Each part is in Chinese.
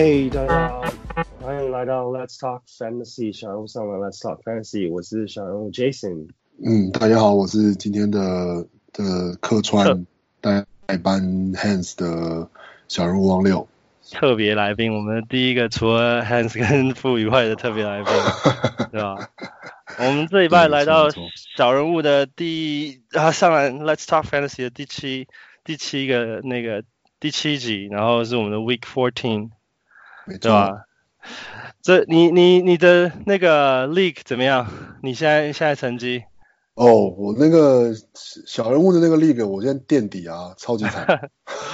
嘿，大家好，欢迎来到 Let's Talk Fantasy 小人物上的 Let's Talk Fantasy，我是小人物 Jason。嗯，大家好，我是今天的的客串代班 Hans 的小人物王六。特别来宾，我们第一个除了 Hans 跟傅以外的特别来宾，对吧？我们这礼拜来到小人物的第啊上来 Let's Talk Fantasy 的第七第七个那个第七集，然后是我们的 Week Fourteen，对吧？这你你你的那个 League 怎么样？你现在现在成绩？哦，我那个小人物的那个 League，我现在垫底啊，超级惨。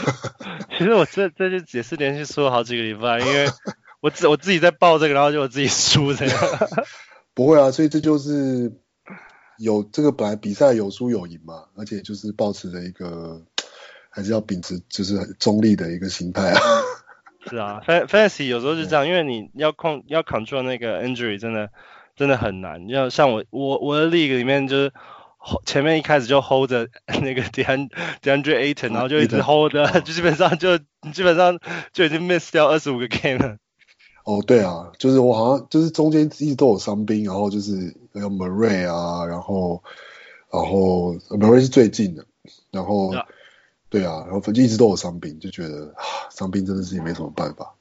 其实我这这就也是连续输了好几个礼拜，因为我自我自己在报这个，然后就我自己输这样。不会啊，所以这就是有这个本来比赛有输有赢嘛，而且就是保持着一个还是要秉持就是很中立的一个心态啊。是啊，Fantasy 有时候是这样，因为你要控要 control 那个 injury 真的真的很难。要像我我我的 league 里面就是前面一开始就 hold 着 那个 DeAndre Ayton，然后就一直 hold 着，就基本上就基本上就已经 miss 掉二十五个 game 了。哦，对啊，就是我好像就是中间一直都有伤兵，然后就是有 Murray 啊，然后然后 Murray 是最近的，然后、啊、对啊，然后反正一直都有伤病，就觉得啊，伤病真的是也没什么办法。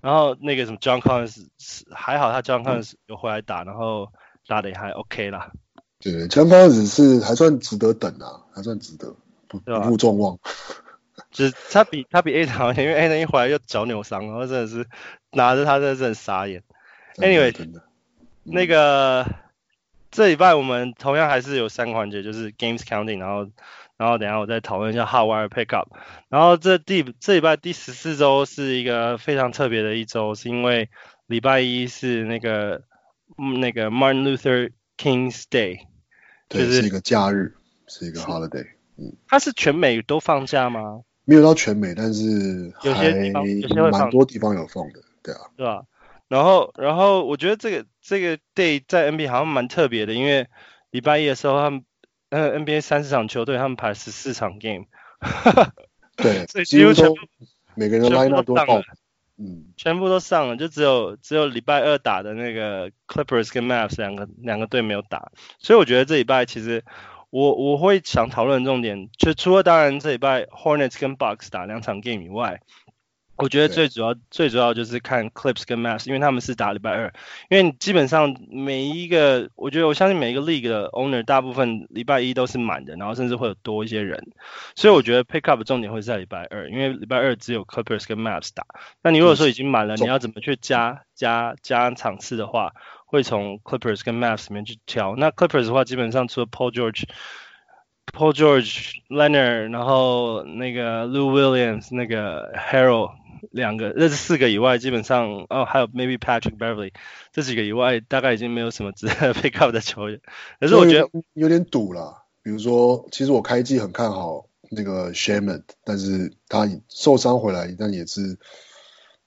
然后那个什么 John Collins 还好，他 John Collins 有回来打，嗯、然后打的也还 OK 啦。对，John Collins 是还算值得等啊，还算值得，不不负众望。就是他比他比 A 好一点，因为 A 一回来又脚扭伤，然后真的是拿着他真的是很傻眼。Anyway，那个这礼拜我们同样还是有三个环节，就是 Games Counting，然后然后等下我再讨论一下 Hot Wire Pickup。然后这第这礼拜第十四周是一个非常特别的一周，是因为礼拜一是那个那个 Martin Luther King's Day，对，就是一个假日，是一个 holiday。嗯，它是全美都放假吗？没有到全美，但是有些地方有些会蛮多地方有放的，对啊，对吧？然后，然后我觉得这个这个 day 在 NBA 好像蛮特别的，因为礼拜一的时候，他们呃 NBA 三十场球队，他们排十四场 game，对，所以几乎全部每个人的 line 都上了，嗯，全部都上了，就只有只有礼拜二打的那个 Clippers 跟 Mavs 两个两个队没有打，所以我觉得这礼拜其实。我我会想讨论重点，就除了当然这礼拜 Hornets 跟 Bucks 打两场 game 以外，我觉得最主要最主要就是看 Clips 跟 Maps，因为他们是打礼拜二，因为基本上每一个，我觉得我相信每一个 league 的 owner 大部分礼拜一都是满的，然后甚至会有多一些人，所以我觉得 pick up 的重点会在礼拜二，因为礼拜二只有 Clippers 跟 Maps 打，那你如果说已经满了，你要怎么去加加加场次的话？会从 Clippers 跟 Maps 里面去挑。那 Clippers 的话，基本上除了 Paul George、Paul George、Leonard，然后那个 Lou Williams、那个 Harrell 两个，这是四个以外，基本上哦，还有 Maybe Patrick Beverly 这几个以外，大概已经没有什么值得 pick up 的球员。可是我觉得有点赌了。比如说，其实我开季很看好那个 Shaman，但是他受伤回来，但也是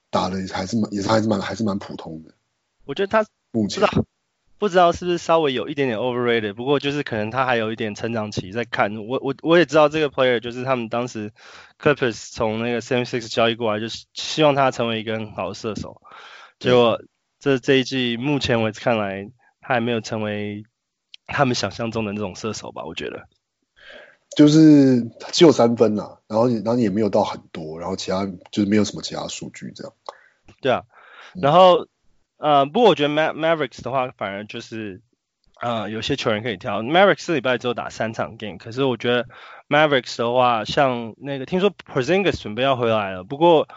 打的还是蛮，也是还是蛮还是蛮普通的。我觉得他。不知道，不知道是不是稍微有一点点 overrated，不过就是可能他还有一点成长期在看。我我我也知道这个 player 就是他们当时 Clippers 从那个76交易过来，就是希望他成为一个很好的射手。结果这这一季目前为止看来，他还没有成为他们想象中的那种射手吧？我觉得，就是只有三分呐，然后然后也没有到很多，然后其他就是没有什么其他数据这样。对啊，然后。呃，不过我觉得 Ma Mavericks 的话，反而就是，呃，有些球员可以挑。Mavericks 这礼拜只有打三场 game，可是我觉得 Mavericks 的话，像那个听说 Porzingis 准备要回来了，不过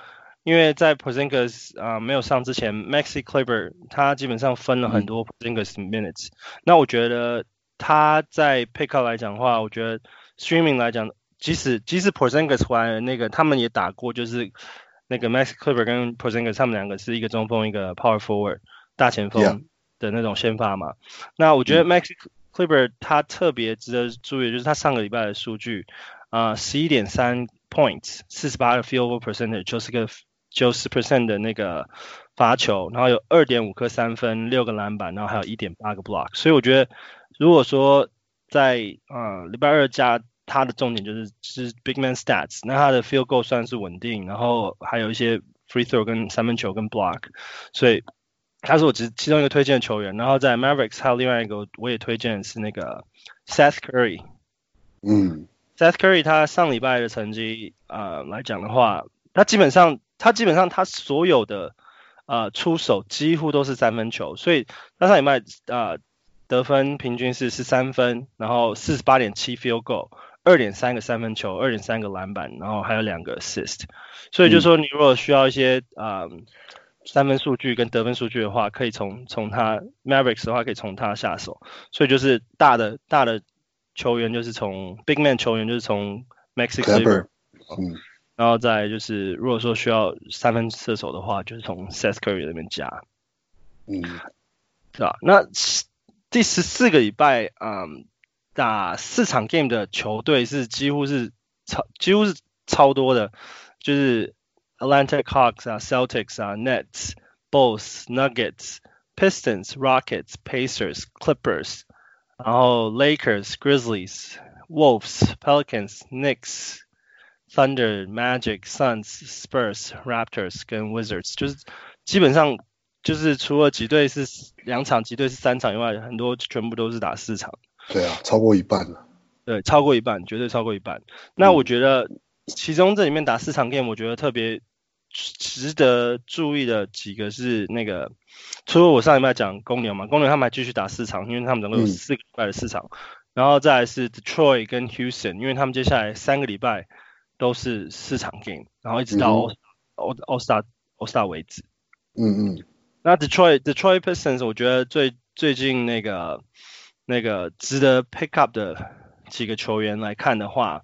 因为在 Porzingis 啊、呃、没有上之前，Maxi Kleber 他基本上分了很多 Porzingis minutes，、嗯、那我觉得他在 pick up 来讲的话，我觉得 streaming 来讲，即使即使 Porzingis 回来了，那个他们也打过，就是。那个 Max Clipper 跟 Porzingis 他们两个是一个中锋，一个 Power Forward 大前锋的那种先发嘛。那我觉得 Max Clipper 他特别值得注意，就是他上个礼拜的数据啊，十一点三 points，四十八个 field goal percentage，就是个九十 percent 的那个罚球，然后有二点五颗三分，六个篮板，然后还有一点八个 block。所以我觉得，如果说在啊礼拜二加他的重点就是是 big man stats，那他的 field goal 算是稳定，然后还有一些 free throw 跟三分球跟 block，所以他是我其其中一个推荐的球员。然后在 Mavericks 还有另外一个我也推荐的是那个 Seth Curry。嗯，Seth Curry 他上礼拜的成绩啊、呃、来讲的话，他基本上他基本上他所有的啊、呃、出手几乎都是三分球，所以他上礼拜啊、呃、得分平均是十三分，然后四十八点七 field goal。二点三个三分球，二点三个篮板，然后还有两个 assist，所以就说你如果需要一些啊、嗯呃、三分数据跟得分数据的话，可以从从他 Mavericks 的话可以从他下手，所以就是大的大的球员就是从 Big Man 球员就是从 Maxi Kleber，嗯，然后再就是如果说需要三分射手的话，就是从 Seth Curry 那边加，嗯，是吧？那第十四个礼拜，嗯。打四场 game 的球队是几乎是超几乎是超多的，就是 Atlanta Hawks 啊、Celtics 啊、Nets、Bulls、Nuggets、Pistons、Rockets、Pacers、Clippers，然后 Lakers、Grizzlies、Wolves、Pelicans、Knicks、Thunder、Magic、Suns、Spurs、Raptors 跟 Wizards，就是基本上就是除了几队是两场，几队是三场以外，很多全部都是打四场。对啊，超过一半了。对，超过一半，绝对超过一半。那我觉得，其中这里面打四场 game，我觉得特别值得注意的几个是那个，除了我上礼拜讲公牛嘛，公牛他们还继续打四场，因为他们总共有四个礼拜的四场。嗯、然后再来是 Detroit 跟 Houston，因为他们接下来三个礼拜都是四场 game，然后一直到 All All Star All Star 为止。嗯嗯。那 Detroit Detroit Pistons，我觉得最最近那个。那个值得 pick up 的几个球员来看的话，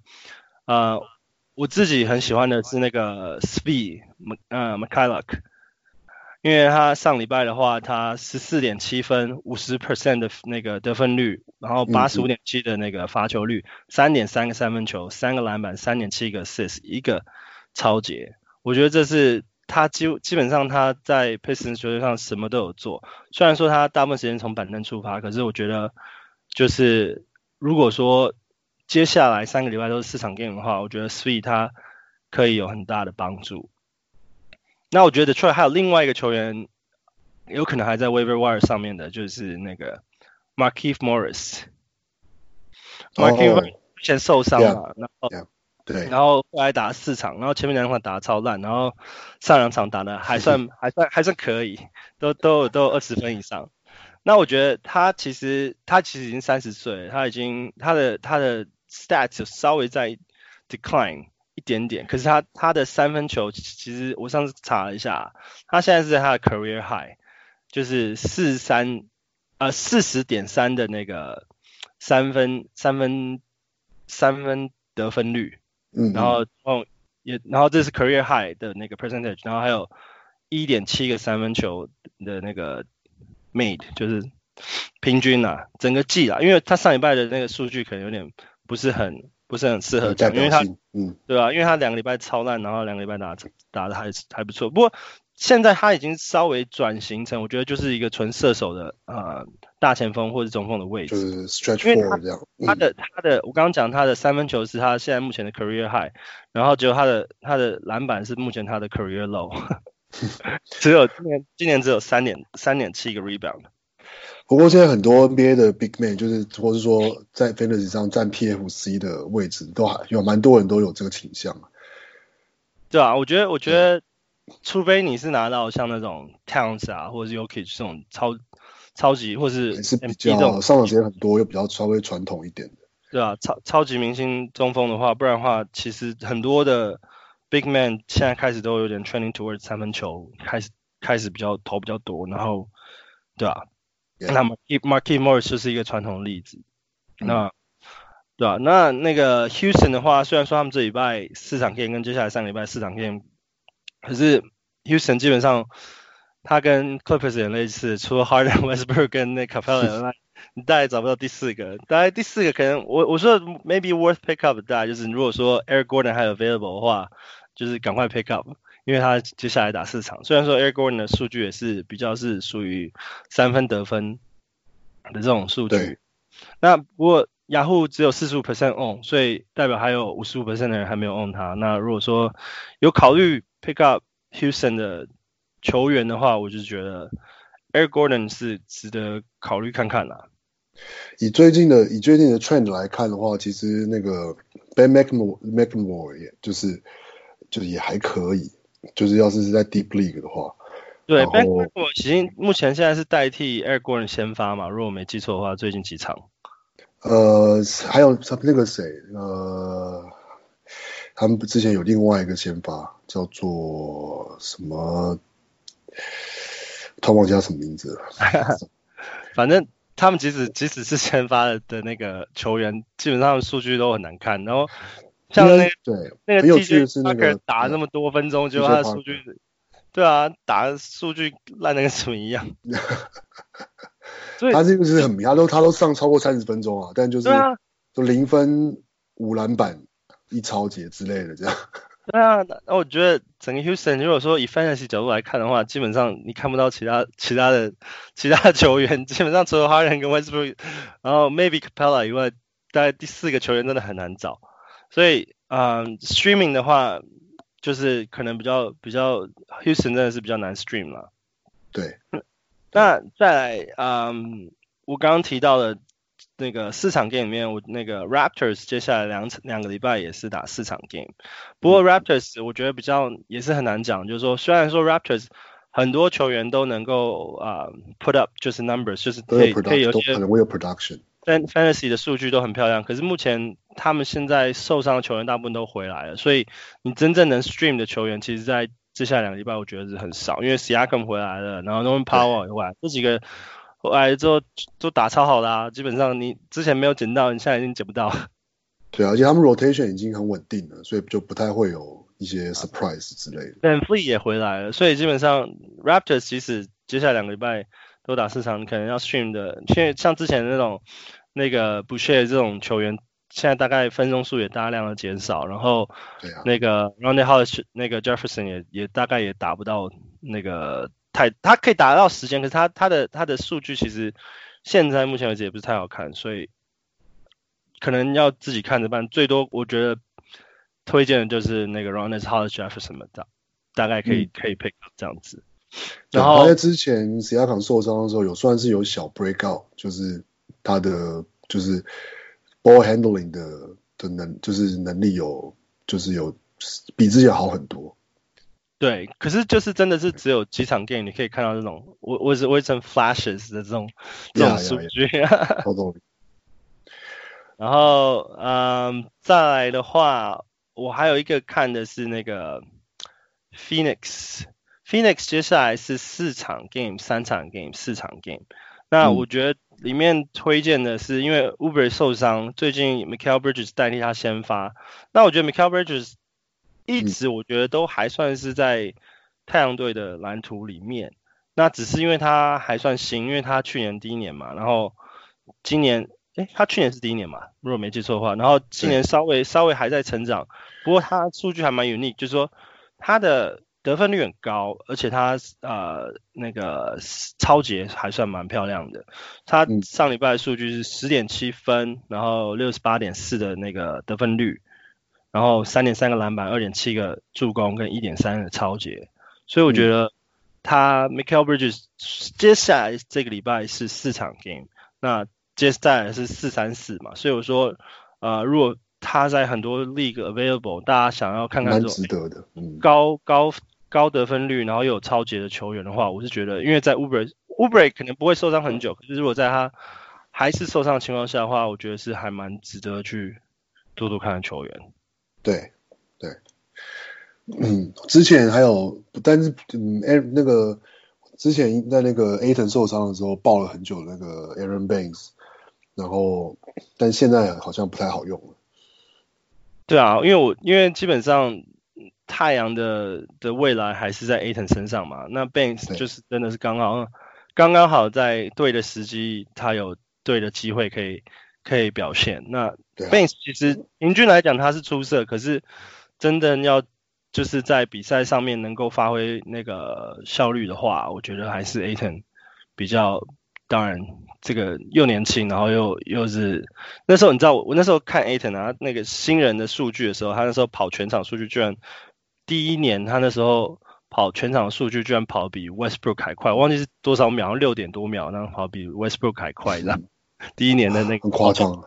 呃，我自己很喜欢的是那个 Speed 呃，Mykhailiuk，因为他上礼拜的话，他十四点七分，五十 percent 的那个得分率，然后八十五点七的那个罚球率，三点三个三分球，三个篮板，三点七个 assist，一个抄截，我觉得这是。他基基本上他在 Pistons 球队上什么都有做，虽然说他大部分时间从板凳出发，可是我觉得就是如果说接下来三个礼拜都是四场 game 的话，我觉得 Svi 他可以有很大的帮助。那我觉得 Detroit 还有另外一个球员有可能还在 Waiver Wire 上面的，就是那个 Markieff Morris。之前受伤了，然后。对，然后后来打了四场，然后前面两场打得超烂，然后上两场打的还算 还算还算可以，都都都有二十分以上。那我觉得他其实他其实已经三十岁，他已经他的他的 stats 稍微在 decline 一点点，可是他他的三分球其实我上次查了一下，他现在是在他的 career high，就是四三呃四十点三的那个三分三分三分得分率。嗯，然后哦也，然后这是 career high 的那个 percentage，然后还有一点七个三分球的那个 made，就是平均啊，整个季啊，因为他上礼拜的那个数据可能有点不是很不是很适合讲，因为他嗯，对吧、啊？因为他两个礼拜超烂，然后两个礼拜打打的还还不错，不过。现在他已经稍微转型成，我觉得就是一个纯射手的呃大前锋或者中锋的位置，就是 stretch four 这样。他的他的我刚刚讲他的三分球是他现在目前的 career high，然后只有他的他的篮板是目前他的 career low，只有今年今年只有三点三点七个 rebound。不过现在很多 NBA 的 big man 就是或是说在 fantasy 上占 PFC 的位置，都还有蛮多人都有这个倾向。对啊，我觉得我觉得。除非你是拿到像那种 Towns 啊，或者是 Jokic 这种超超级，或是是比较上场时间很多又比较稍微传统一点的，对啊，超超级明星中锋的话，不然的话，其实很多的 Big Man 现在开始都有点 trending towards 三分球，开始开始比较投比较多，然后对啊，Yeah. 那么 Markieff Morris 就是一个传统例子，嗯、那对啊，那那个 Houston 的话，虽然说他们这礼拜四场 game 跟接下来三个礼拜四场 game。可是 Houston 基本上，他跟 Clippers 也类似，除了 Harden、Westbrook 跟那 Capella，你大概找不到第四个。大概第四个可能我我说 maybe worth pick up，大概就是如果说 Air Gordon 还有 available 的话，就是赶快 pick up，因为他接下来打四场。虽然说 Eric Gordon 的数据也是比较是属于三分得分的这种数据，那不过 Yahoo 只有四十五 percent on，所以代表还有五十五 percent 的人还没有 on 他。那如果说有考虑。Pick up Houston 的球员的话，我就觉得 Eric Gordon 是值得考虑看看啦。以最近的以最近的 trend 来看的话，其实那个 Ben McLemore McLemore 也就是就是也还可以，就是要是是在 Deep League 的话，对 Ben McLemore 其实目前现在是代替 Eric Gordon 先发嘛，如果我没记错的话，最近几场。呃，还有他那个谁，呃，他们之前有另外一个先发叫做什么，突然忘记叫什么名字了，反正。他们即使即使是先发的的那个球员，基本上数据都很难看。然后像那个对那个 TJ 那个打那么多分钟，就他的数据，对啊，打的数据烂的跟什么一样。所以他这个是很，他都他都上超过三十分钟啊，但就是就零分五篮板一超节之类的这样。对啊，那我觉得整个 Houston 如果说以 fantasy 角度来看的话，基本上你看不到其他其他的其他的球员，基本上除了 Harden 跟 Westbrook，然后 maybe Capela 以外，大概第四个球员真的很难找。所以，嗯，streaming 的话，就是可能比较比较 Houston 真的是比较难 stream 了。对。那再来，嗯，我刚刚提到的。那个四场 game 里面，我那个 Raptors 接下来两两个礼拜也是打四场 game。不过 Raptors 我觉得比较也是很难讲，就是说虽然说 Raptors 很多球员都能够啊、uh, put up 就是 numbers，就是可以可以有些可能会有 production，但 fantasy 的数据都很漂亮。可是目前他们现在受伤的球员大部分都回来了，所以你真正能 stream 的球员，其实在接下来两个礼拜我觉得是很少，因为 Siakam 回来了，然后 Norman Powell 回来，这几个。来之后都打超好啦，啊，基本上你之前没有捡到，你现在已经捡不到。对啊，而且他们 rotation 已经很稳定了，所以就不太会有一些 surprise 之类的。但 VanVleet 也回来了，所以基本上 Raptors 即使接下来两个礼拜都打四场，你可能要 stream 的，因为像之前的那种那个 Boucher 这种球员，现在大概分钟数也大量的减少，然后那个 Rondae Hollis 那个 Jefferson 也也大概也达不到那个。太，他可以达到时间，可是他他的他的数据其实现在目前为止也不是太好看，所以可能要自己看着办。最多我觉得推荐的就是那个 Rondae Hollis Jefferson 的，大概可以、嗯、可以 pick up 这样子。然后在之前 Siakam 受伤的时候，有算是有小 breakout，就是他的就是 ball handling 的的能就是能力有就是有比之前好很多。对，可是就是真的是只有几场 game 你可以看到这种我我是我成 flashes 的这种这种数据。然后嗯，再来的话，我还有一个看的是那个 Phoenix，Phoenix Phoenix 接下来是四场 game，三场 game，四场 game。那我觉得里面推荐的是，因为 Oubre 受伤，最近 Michael Bridges 代替他先发。那我觉得 Michael Bridges 一直我觉得都还算是在太阳队的蓝图里面，那只是因为他还算新，因为他去年第一年嘛，然后今年，诶，他去年是第一年嘛，如果没记错的话，然后今年稍微稍微还在成长，不过他数据还蛮 unique，就是说他的得分率很高，而且他呃那个超节还算蛮漂亮的，他上礼拜的数据是十点七分，然后六十八点四的那个得分率。然后三点三个篮板，二点七个助攻，跟一点三个超节，所以我觉得他 Michael Bridges 接下来这个礼拜是四场 game，那接下来是四三四嘛，所以我说，呃，如果他在很多 league available，大家想要看看这种值得的，嗯，高高高得分率，然后又有超级的球员的话，我是觉得，因为在 Oubre Oubre 可能不会受伤很久，可是如果在他还是受伤的情况下的话，我觉得是还蛮值得去多多看的球员。对，对，嗯，之前还有，但是，嗯，哎，那个之前在那个 Ayton 受伤的时候抱了很久那个 Aaron Banks，然后，但现在好像不太好用了。对啊，因为我因为基本上太阳的的未来还是在 Ayton 身上嘛，那 Banks 就是真的是刚好刚刚好在对的时机，他有对的机会可以。可以表现。那 Banks 其实平均来讲他是出色，可是真的要就是在比赛上面能够发挥那个效率的话，我觉得还是 Ayton 比较。当然，这个又年轻，然后又又是那时候你知道我我那时候看 Ayton 啊那个新人的数据的时候，他那时候跑全场数据居然第一年他那时候。跑全场的数据居然跑比 Westbrook 还快，我忘记是多少秒，六点多秒，然后跑比 Westbrook 还快，这样第一年的那个很夸张。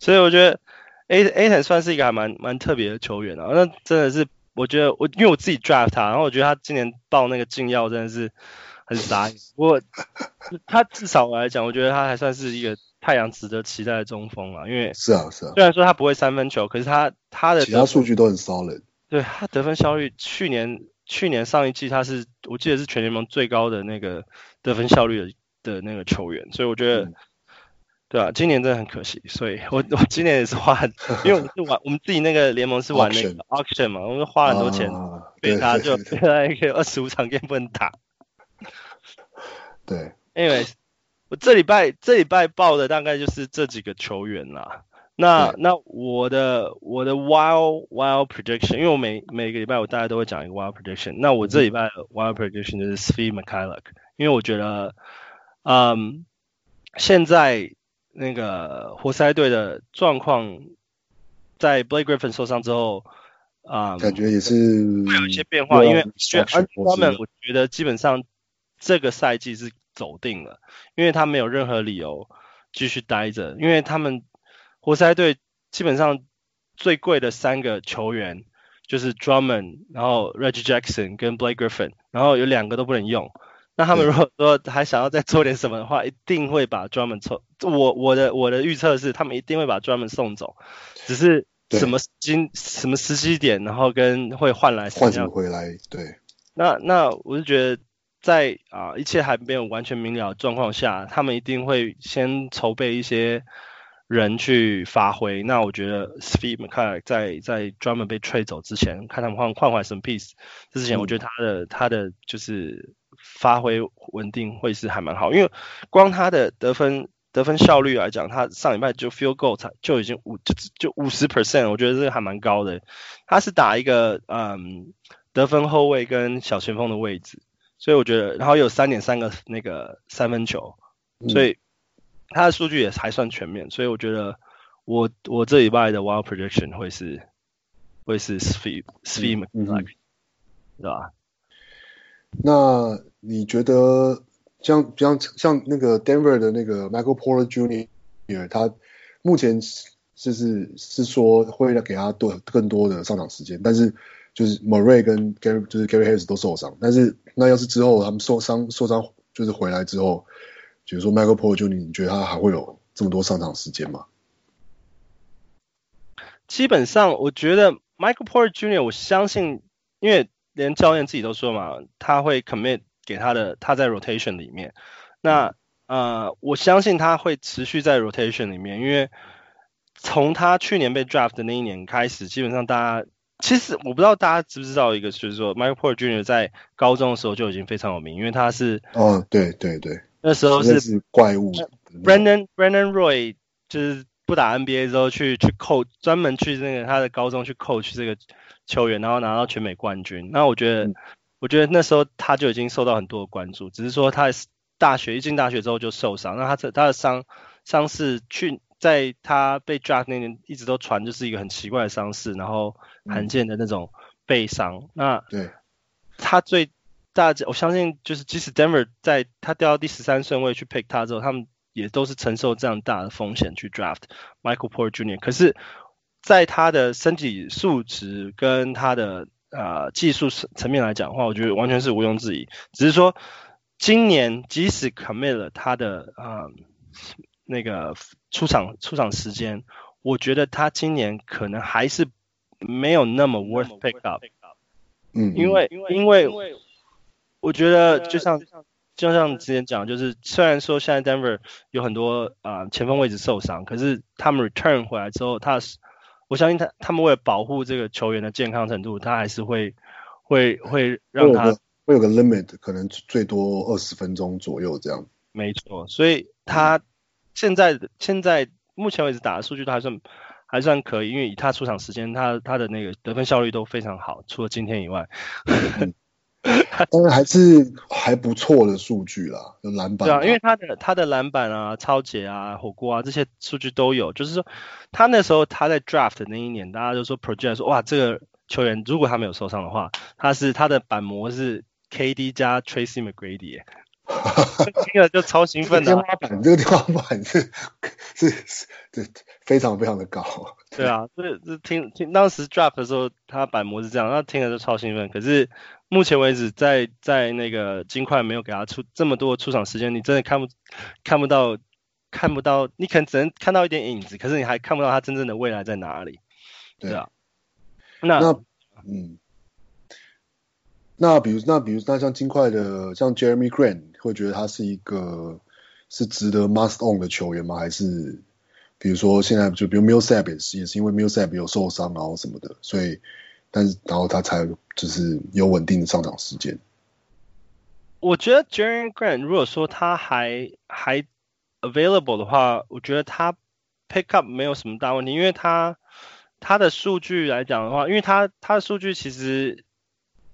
所以我觉得 Ayton 算是一个还蛮蛮特别的球员啊，那真的是我觉得我因为我自己 draft 他，然后我觉得他今年报那个禁药真的是很傻眼，不过他至少我来讲，我觉得他还算是一个太阳值得期待的中锋啊，因为是啊是啊，虽然说他不会三分球，可是他他的其他数据都很 solid，对他得分效率去年去年上一季他是我记得是全联盟最高的那个得分效率的的那个球员，所以我觉得。嗯对啊，今年真的很可惜，所以我我今年也是花很，因为我们是玩我们自己那个联盟是玩那个 auction 嘛，我们花很多钱，给他就给他一个二十五场 game 不能打。对，Anyway，我这礼拜这礼拜报的大概就是这几个球员啦。那那我的我的 wild wild prediction，因为我每每个礼拜我大概都会讲一个 wild prediction，那我这礼拜的 wild prediction 就是 Svi Mykhailiuk，因为我觉得，嗯，现在。那个活塞队的状况，在 Blake Griffin 受伤之后，啊、嗯，感觉也是会有一些变化，因为他们我觉得基本上这个赛季是走定了，因为他没有任何理由继续待着，因为他们活塞队基本上最贵的三个球员就是 Drummond，然后 Reggie Jackson 跟 Blake Griffin，然后有两个都不能用。那他们如果说还想要再做点什么的话，一定会把 Drummond 抽。我我的我的预测是，他们一定会把 Drummond 送走，只是什么金什么时机点，然后跟会换来换什么回来。对。那那我就觉得在，在啊一切还没有完全明了的状况下，他们一定会先筹备一些人去发挥。那我觉得 Svi Mykhailiuk 在在 Drummond 被 trade 走之前，看他们换换换什么 piece 之前，我觉得他的、嗯、他的就是。发挥稳定会是还蛮好，因为光他的得分得分效率来讲，他上礼拜就 field goal 才就已经五就就五十 percent，我觉得这个还蛮高的。他是打一个嗯得分后卫跟小前锋的位置，所以我觉得，然后有三点三个那个三分球，所以他的数据也还算全面，所以我觉得我我这礼拜的 wild prediction 会是会是 Svi Svi Mykhailiuk 对吧？那你觉得像像像那个 Denver 的那个 Michael Porter Jr.，他目前就是是说会给他多更多的上场时间，但是就是 Murray 跟 Gary 就是 Gary Harris 都受伤，但是那要是之后他们受伤受伤就是回来之后，比如说 Michael Porter Jr.，你觉得他还会有这么多上场时间吗？基本上我觉得 Michael Porter Jr.，我相信因为。连教练自己都说嘛，他会 commit 给他的，他在 rotation 里面。那呃，我相信他会持续在 rotation 里面，因为从他去年被 draft 的那一年开始，基本上大家其实我不知道大家知不知道一个，就是说 Michael Porter Jr. 在高中的时候就已经非常有名，因为他是哦，对对对，那时候是，是怪物。Brandon Brandon Roy 就是不打 NBA 之后去去 coach，专门去那个他的高中去 coach 这个。球员，然后拿到全美冠军。那我觉得，嗯、我觉得那时候他就已经受到很多的关注。只是说他大学一进大学之后就受伤。那他这他的伤伤势去在他被 draft 那年一直都传就是一个很奇怪的伤势，然后罕见的那种背伤。嗯、那对他最大家，我相信就是即使 Denver 在他掉到第十三顺位去 pick 他之后，他们也都是承受这样大的风险去 draft Michael Porter Jr. 可是。在他的身体素质跟他的呃技术层面来讲的话，我觉得完全是毋庸置疑。只是说，今年即使 commit 了他的呃那个出场出场时间，我觉得他今年可能还是没有那么 worth pick up。嗯，因为因为我觉得就像就像之前讲，就是虽然说现在 Denver 有很多啊、呃、前锋位置受伤，可是他们 return 回来之后，他是我相信他，他们为了保护这个球员的健康程度，他还是会会会让他会有个 limit，可能最多二十分钟左右这样。没错，所以他现在、嗯、现在目前为止打的数据都还算还算可以，因为以他出场时间，他他的那个得分效率都非常好，除了今天以外。嗯 当然还是还不错的数据啦，有篮板。对啊，因为他的他的篮板啊、抄截啊、火锅啊这些数据都有。就是说，他那时候他在 draft 的那一年，大家就说 project 说哇，这个球员，如果他没有受伤的话，他是他的板模是 KD 加 Tracy McGrady，听了就超兴奋的。天花板，这个天花板是是是，是非常非常的高。对啊，这这听听当时 draft 的时候，他板模是这样，那听了就超兴奋。可是目前为止在，在在那个金块没有给他出这么多出场时间，你真的看不看不到看不到，你可能只能看到一点影子，可是你还看不到他真正的未来在哪里。对啊。那那嗯，那比如那比如那像金块的像 Jeremy Grant 会觉得他是一个是值得 must own 的球员吗？还是比如说现在就比如 Millsap 也是也是因为 Millsap 有受伤然后什么的，所以但是然后他才就是有稳定的上涨时间。我觉得 Jeremy Grant 如果说他还还 available 的话，我觉得他 pick up 没有什么大问题，因为他。他的数据来讲的话，因为他他的数据其实，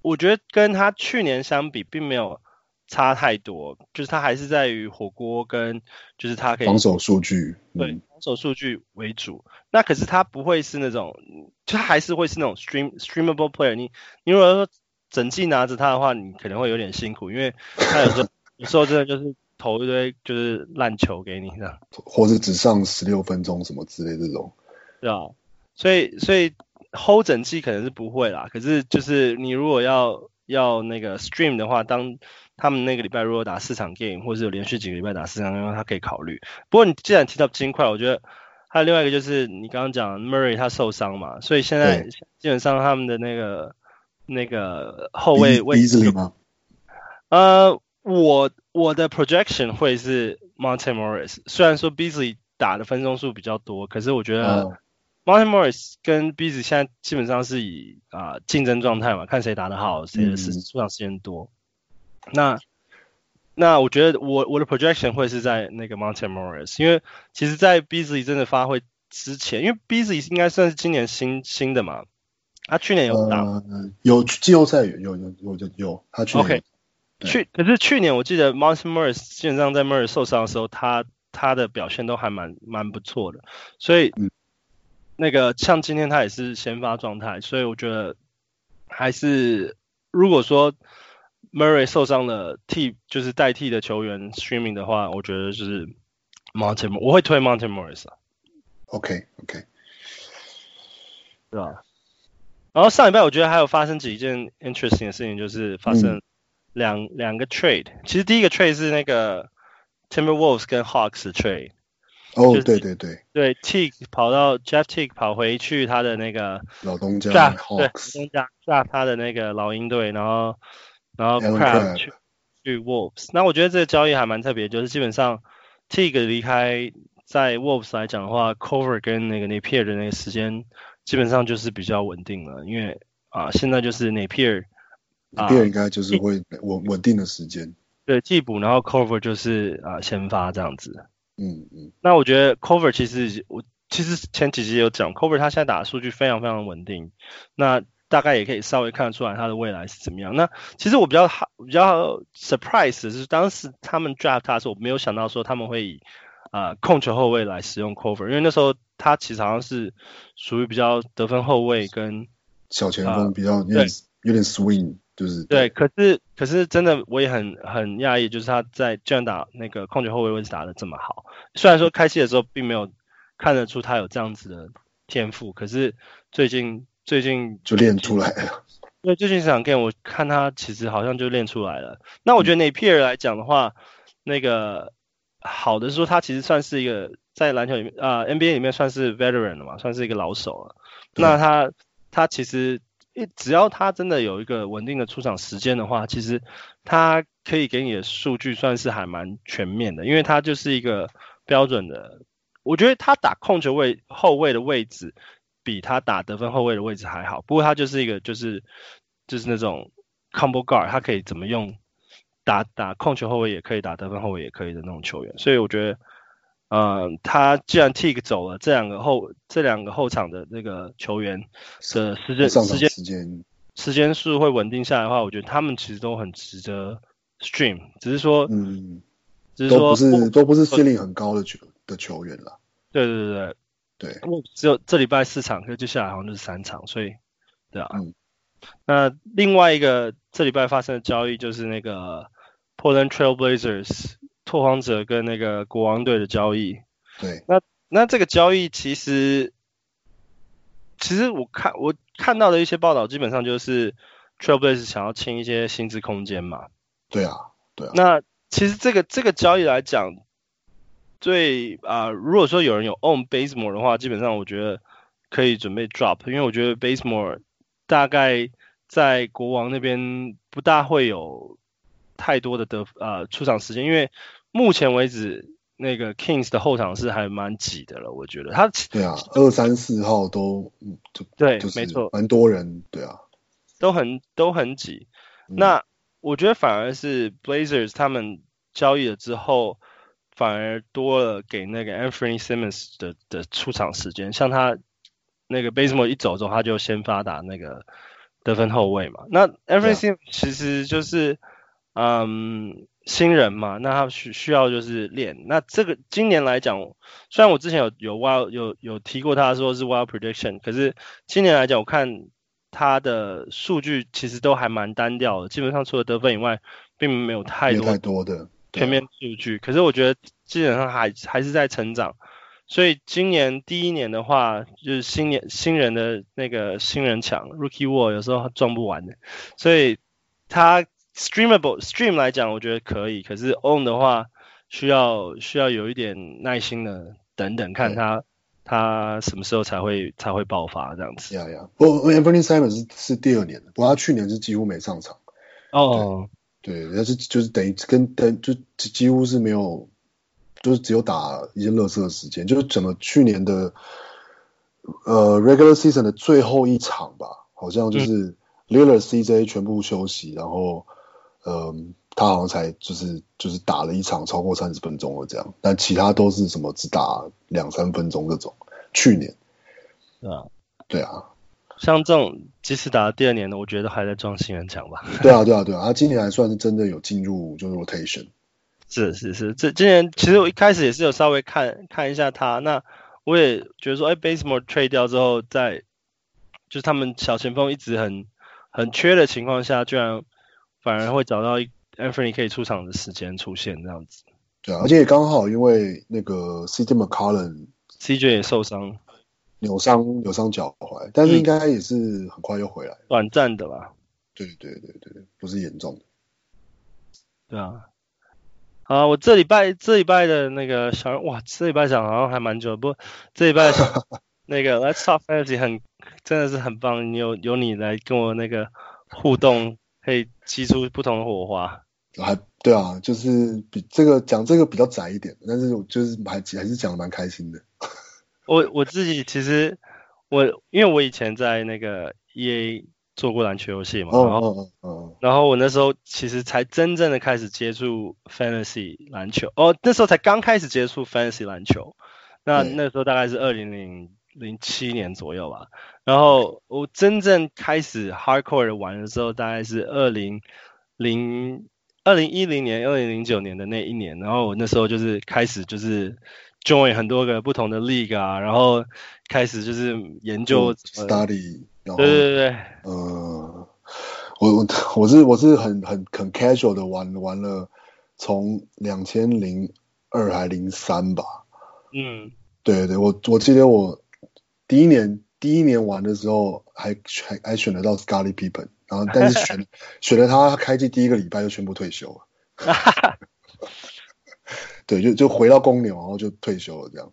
我觉得跟他去年相比，并没有差太多，就是他还是在于火锅跟就是他可以防守数据，对防守数据为主。那可是他不会是那种，就他还是会是那种 stream streamable player 你。你你如果说整季拿着他的话，你可能会有点辛苦，因为他有时候有时候真的就是投一堆就是烂球给你这样，或是只上十六分钟什么之类这种，对啊。所以，所以 hold 整季可能是不会啦。可是，就是你如果要要那个 stream 的话，当他们那个礼拜如果打四场 game，或者是有连续几个礼拜打四场 game，他可以考虑。不过，你既然提到金块，我觉得还有另外一个就是你刚刚讲 Murray 他受伤嘛，所以现在基本上他们的那个那个后卫位置吗？呃，我我的 projection 会是 Monte Morris，虽然说 Beasley 打的分钟数比较多，可是我觉得。Oh. Monte Morris 跟 Beasley 现在基本上是以啊竞争状态嘛，看谁打得好，谁的时出场时间多。嗯、那那我觉得我我的 projection 会是在那个 Monte Morris，因为其实，在 Beasley 真的发挥之前，因为 Beasley 应该算是今年新新的嘛，他去年有打，呃、有季后赛有有有有有，他去年 OK 去，可是去年我记得 Monte Morris 基本上在 Morris 受伤的时候，他他的表现都还蛮蛮不错的，所以。嗯那个像今天他也是先发状态，所以我觉得还是如果说 Murray 受伤了替就是代替的球员 streaming 的话，我觉得就是 Monte，我会推 Monte Morris 啊。OK OK，对吧？然后上礼拜我觉得还有发生几件 interesting 的事情，就是发生两、嗯、两个 trade。其实第一个 trade 是那个 Timberwolves 跟 Hawks 的 trade。哦、oh, 就是，对对对，对 Teague 跑到 Jeff Teague 跑回去他的那个老东家，对，老东家 draft 他的那个老鹰队，然后然后 Crabbe 去去 Wolves。那我觉得这个交易还蛮特别，就是基本上 Teague 离开在 Wolves 来讲的话，Cover 跟那个 Napier 的那个时间基本上就是比较稳定了，因为啊现在就是 Napier，Napier、啊、应该就是会稳稳定的时间，对替补，然后 Cover 就是啊先发这样子。嗯嗯，那我觉得 Cover 其实我其实前几集有讲 Cover 他现在打的数据非常非常稳定，那大概也可以稍微看得出来他的未来是怎么样。那其实我比较好比较 surprise 的是当时他们 draft 他的时候，我没有想到说他们会以啊、呃、控球后卫来使用 Cover，因为那时候他其实好像是属于比较得分后卫跟小前锋比较有点、呃、有点 swing。就是对，可是可是真的我也很很讶异，就是他在这样打那个控球后卫位置打的这么好。虽然说开戏的时候并没有看得出他有这样子的天赋，可是最近最近就练出来了。对，最近这场 game 我看他其实好像就练出来了。那我觉得 Napier 来讲的话，嗯、那个好的是说他其实算是一个在篮球里面啊、呃、NBA 里面算是 veteran 了嘛，算是一个老手了。那他他其实。只要他真的有一个稳定的出场时间的话，其实他可以给你的数据算是还蛮全面的，因为他就是一个标准的。我觉得他打控球位后卫的位置比他打得分后卫的位置还好，不过他就是一个就是就是那种 combo guard，他可以怎么用打打控球后卫也可以，打得分后卫也可以的那种球员，所以我觉得。嗯，他既然 Teague 走了，这两个后这两个后场的那个球员的时间时间时间时间数会稳定下来的话，我觉得他们其实都很值得 stream，只是说，嗯，只是说都不是都不是 ceiling 很高的球的球员了。对对对对，对，只有这礼拜四场，可是接下来好像就是三场，所以对啊。嗯。那另外一个这礼拜发生的交易就是那个 Portland Trail Blazers 拓荒者跟那个国王队的交易。对。那那这个交易其实，其实我看我看到的一些报道，基本上就是 Trail Blazers 想要清一些薪资空间嘛。对啊，对啊。那其实这个这个交易来讲，最啊、呃，如果说有人有 own Basemore 的话，基本上我觉得可以准备 drop，因为我觉得 Basemore 大概在国王那边不大会有太多的得呃出场时间，因为目前为止那个 Kings 的后场是还蛮挤的了，我觉得。他对啊，二三四号都就对，就是、没错，蛮多人，对啊，都很都很挤。嗯、那我觉得反而是 Blazers 他们交易了之后，反而多了给那个 Anthony Simmons 的的出场时间，像他那个 Bazemore 一走之后，他就先发打那个得分后卫嘛。那 Anthony Simmons 其实就是嗯新人嘛，那他需需要就是练。那这个今年来讲，虽然我之前有有 wild 有有提过他说是 wild prediction，可是今年来讲，我看。他的数据其实都还蛮单调的，基本上除了得分以外，并没有太多太多的全面数据。可是我觉得基本上还还是在成长，所以今年第一年的话，就是新年新人的那个新人墙 Rookie Wall 有时候撞不完的，所以他 Streamable Stream 来讲，我觉得可以。可是 Own 的话，需要需要有一点耐心的等等看他。他什么时候才会才会爆发这样子？呀呀，不，Anthony Simons 是是第二年的，不过他去年是几乎没上场。哦，对，但是就是等于跟等就几乎是没有，就是只有打一些垃圾的时间，就是整个去年的呃 regular season 的最后一场吧，好像就是 Lillard CJ 全部休息，然后嗯。呃他好像才就是就是打了一场超过三十分钟了这样，但其他都是什么只打两三分钟这种。去年，对啊，对啊，像这种即使打了第二年的，我觉得还在撞新人墙吧。对啊，对啊，对啊，他今年还算是真的有进入就是 rotation。是是是，这今年其实我一开始也是有稍微看看一下他，那我也觉得说，哎，Basemore trade 掉之后，在就是他们小前锋一直很很缺的情况下，居然反而会找到一。Anthony 可以出场的时间出现这样子，对啊，而且也刚好因为那个 CJ McCollum，CJ 也受伤，扭伤扭伤脚踝，但是应该也是很快又回来，短暂的吧？对对对对，不是严重的。对啊，好，我这礼拜这礼拜的那个小人，哇，这礼拜讲好像还蛮久的，不过这礼拜 那个 Let's Talk Fantasy 很真的是很棒，你有有你来跟我那个互动，可以激出不同的火花。还对啊，就是比这个讲这个比较窄一点，但是我就是还还是讲的蛮开心的。我我自己其实我因为我以前在那个 EA 做过篮球游戏嘛，然后、哦哦哦、然后我那时候其实才真正的开始接触 Fantasy 篮球，哦，那时候才刚开始接触 Fantasy 篮球，那那时候大概是二零零零七年左右吧，然后我真正开始 Hardcore 玩的时候，大概是二零零。二零一零年、二零零九年的那一年，然后我那时候就是开始就是 join 很多个不同的 league 啊，然后开始就是研究 study，然后对对对，呃，我我我是我是很很很 casual 的玩玩了，从两千零二还零三吧，嗯，对对，我我记得我第一年第一年玩的时候还还还选得到 Scottie Pippen。然后，但是选 选了他，开季第一个礼拜就宣布退休了。对，就就回到公牛，然后就退休了这样。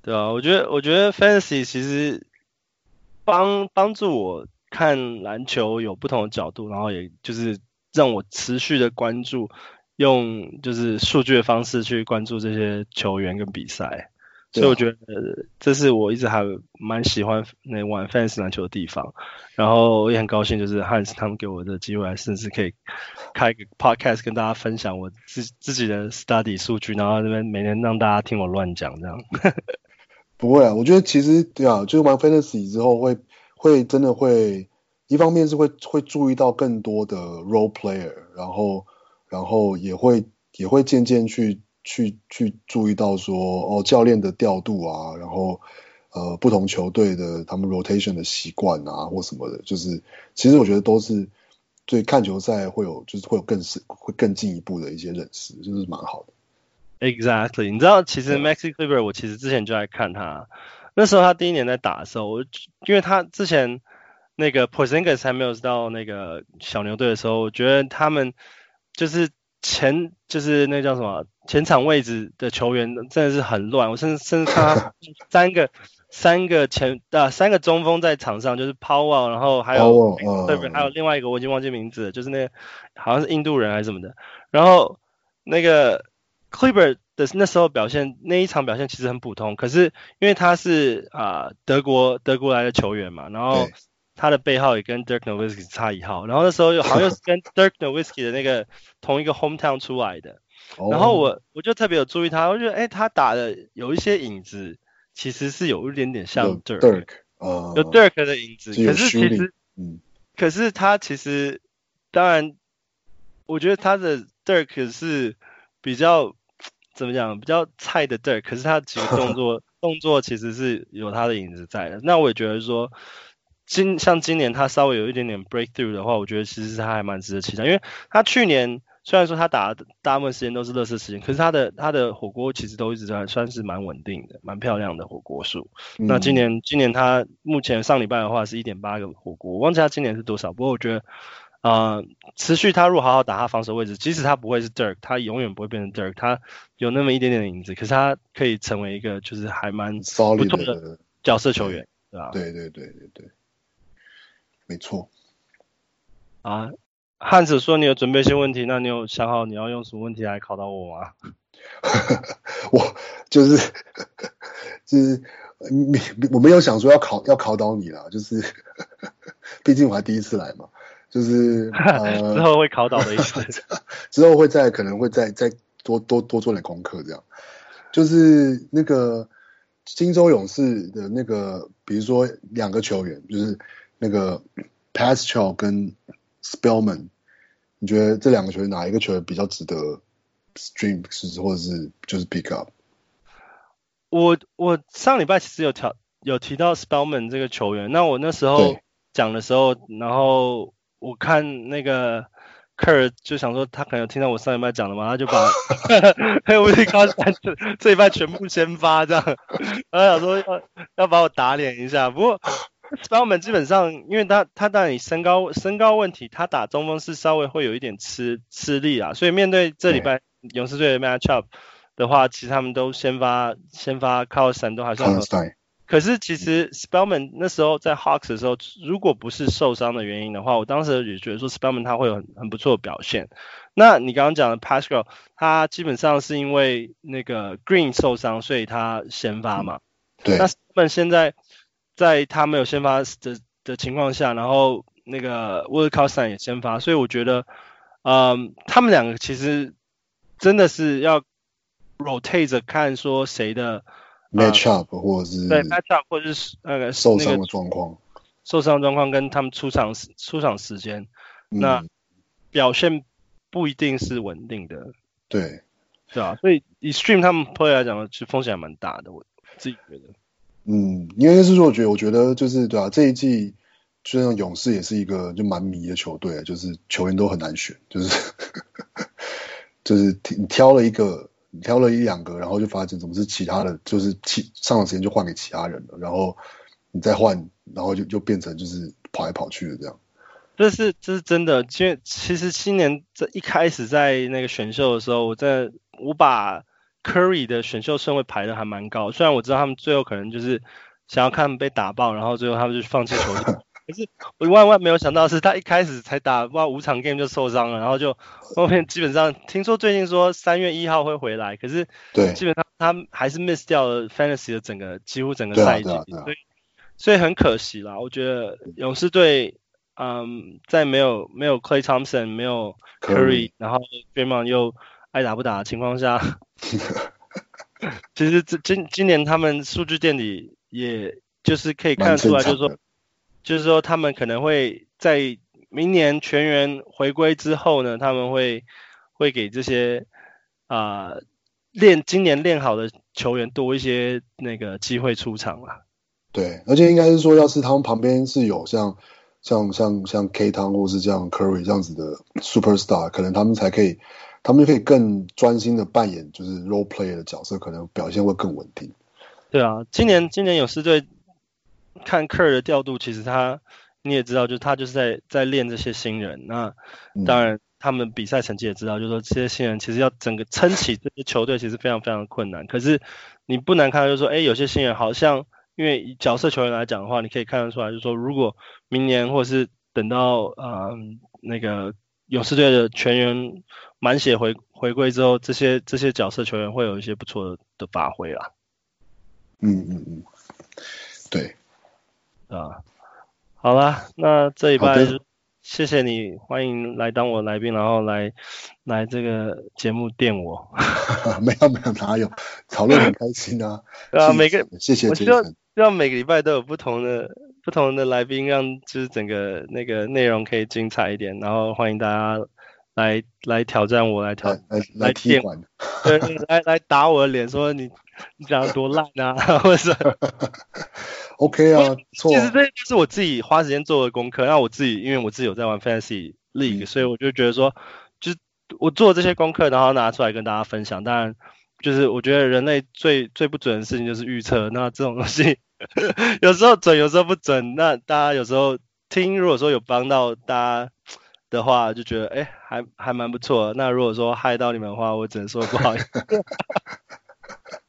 对啊，我觉得我觉得 Fantasy 其实帮帮助我看篮球有不同的角度，然后也就是让我持续的关注，用就是数据的方式去关注这些球员跟比赛。所以我觉得这是我一直还蛮喜欢那玩 Fantasy 篮球的地方，然后我也很高兴，就是 Hans 他们给我的机会，甚至可以开一个 Podcast 跟大家分享我自自己的 Study 数据，然后这边每天让大家听我乱讲这样。不会啊，我觉得其实对啊，就是玩 Fantasy 之后会会真的会，一方面是会会注意到更多的 Role Player，然后然后也会也会渐渐去。去去注意到说哦，教练的调度啊，然后呃不同球队的他们 rotation 的习惯啊或什么的，就是其实我觉得都是对看球赛会有就是会有更深会更进一步的一些认识，就是蛮好的。Exactly，你知道其实 Maxi Kleber 我其实之前就在看他，那时候他第一年在打的时候，我因为他之前那个 Porzingis 还没有到那个小牛队的时候，我觉得他们就是。前就是那叫什么前场位置的球员真的是很乱，我甚至甚至看他 三个三个前啊三个中锋在场上，就是 Powell，然后还有对不对？还有另外一个我已经忘记名字了，就是那个好像是印度人还是什么的。然后那个 Kleber 的那时候表现，那一场表现其实很普通，可是因为他是啊、呃、德国德国来的球员嘛，然后。他的背号也跟 Dirk Nowitzki 差一号，然后那时候又好像又是跟 Dirk Nowitzki 的那个同一个 hometown 出来的，然后我我就特别有注意他，我觉得哎，他打的有一些影子，其实是有一点点像 Dirk，有 Dirk 的影子，可是其实，嗯，可是他其实，当然，我觉得他的 Dirk 是比较怎么讲，比较菜的 Dirk，可是他几个动作 动作其实是有他的影子在的，那我也觉得说。今像今年他稍微有一点点 breakthrough 的话，我觉得其实他还蛮值得期待，因为他去年虽然说他打的大部分时间都是垃圾时间，可是他的他的火锅其实都一直在算是蛮稳定的，蛮漂亮的火锅数。嗯、那今年今年他目前上礼拜的话是一点八个火锅，我忘记他今年是多少，不过我觉得啊、呃，持续他如果好好打他防守位置，即使他不会是 Dirk，他永远不会变成 Dirk，他有那么一点点的影子，可是他可以成为一个就是还蛮不错的角色球员，对吧？对对对对对。没错，啊，汉子说你有准备一些问题，那你有想好你要用什么问题来考到我吗？我就是就是没我没有想说要考要考倒你啦，就是毕竟我还第一次来嘛，就是、呃、之后会考倒的意思，之后会再可能会再再多多多做点功课这样，就是那个金州勇士的那个，比如说两个球员就是。那个 Pascal 跟 Spellman，你觉得这两个球员哪一个球员比较值得 stream 是或者是就是 pick up？我我上礼拜其实有调有提到 Spellman 这个球员，那我那时候讲的时候，然后我看那个 Kurt 就想说他可能有听到我上礼拜讲的嘛，他就把还有 Willie Cauley 这这礼拜全部先发这样，然后想说要要把我打脸一下，不过。Spellman 基本上，因为他他当然以身高身高问题，他打中锋是稍微会有一点吃吃力啊，所以面对这礼拜勇士队的 matchup 的话，其实他们都先发先发靠闪都还算。可是其实 Spellman 那时候在 Hawks 的时候，如果不是受伤的原因的话，我当时也觉得说 Spellman 他会有很很不错的表现。那你刚刚讲的 Pascal，他基本上是因为那个 Green 受伤，所以他先发嘛。对。那 Spellman 现在。在他没有先发的的情况下，然后那个 Willie Cauley-Stein 也先发，所以我觉得，嗯，他们两个其实真的是要 rotate 着看说谁的 matchup、呃、或者是对 matchup 或者是那个受伤的状况，受伤状况跟他们出场出场时间，嗯、那表现不一定是稳定的，对，对啊？所以以 stream 他们 play 来讲，其实风险还蛮大的，我自己觉得。嗯，因为是说，我觉得，我觉得就是对啊，这一季就像勇士也是一个就蛮迷的球队，就是球员都很难选，就是 就是你挑了一个，挑了一两个，然后就发现怎么是其他的，就是其上场时间就换给其他人了，然后你再换，然后就就变成就是跑来跑去的这样。这是这是真的，因为其实今年这一开始在那个选秀的时候，我在我把。Curry 的选秀顺位排的还蛮高，虽然我知道他们最后可能就是想要看被打爆，然后最后他们就放弃球队。可是我万万没有想到是他一开始才打不到五场 game 就受伤了，然后就后面基本上听说最近说三月一号会回来，可是对，基本上他还是 miss 掉了 Fantasy 的整个几乎整个赛季，所以所以很可惜啦。我觉得勇士队嗯，在没有没有 Clay Thompson 没有 Curry，然后 Draymond 又爱打不打的情况下。其实这今今年他们数据店里，也就是可以看得出来，就是说，就是说他们可能会在明年全员回归之后呢，他们会会给这些啊练、呃、今年练好的球员多一些那个机会出场了。对，而且应该是说，要是他们旁边是有像像像像 K 汤或是这样 Curry 这样子的 Superstar，可能他们才可以，他们就可以更专心的扮演就是 Role Player 的角色，可能表现会更稳定。对啊，今年今年勇士队看 Curry 的调度，其实他你也知道，就是他就是在在练这些新人。那当然，他们比赛成绩也知道，就是说这些新人其实要整个撑起这些球队，其实非常非常困难。可是你不难看到，就是说，哎，有些新人好像。因为以角色球员来讲的话，你可以看得出来，就是说，如果明年或者是等到呃那个勇士队的全员满血回回归之后，这些这些角色球员会有一些不错的的发挥啊。嗯嗯嗯，对，啊，好啦，那这一拜就谢谢你，欢迎来当我来宾，然后来来这个节目电我。没有没有哪有，讨论很开心啊。啊，每个谢谢杰森。希望每个礼拜都有不同的不同的来宾，让就是整个那个内容可以精彩一点。然后欢迎大家来来挑战我，来挑来来踢馆，对，来来打我的脸，说你你讲的多烂啊，或者是 OK 啊，错。其实这就是我自己花时间做的功课。那我自己因为我自己有在玩 Fantasy League，、嗯、所以我就觉得说，就是我做这些功课，然后拿出来跟大家分享。当然。就是我觉得人类最最不准的事情就是预测，那这种东西 有时候准，有时候不准。那大家有时候听，如果说有帮到大家的话，就觉得哎，还还蛮不错。那如果说害到你们的话，我只能说不好意思。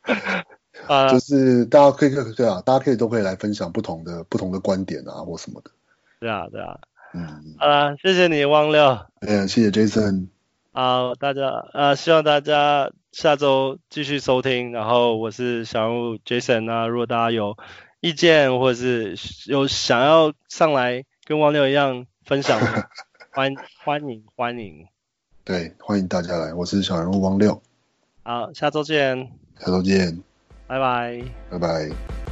啊，就是大家可以对啊，大家可以都可以来分享不同的不同的观点啊，或什么的。对啊，对啊。嗯。好啦，谢谢你，汪六。嗯，谢谢 Jason。好，大家啊，希望大家。下周继续收听，然后我是小人物 Jason 啊。如果大家有意见或者是有想要上来跟汪六一样分享，欢欢迎欢迎。对，欢迎大家来，我是小人物汪六。好，下周见。下周见。拜拜。拜拜。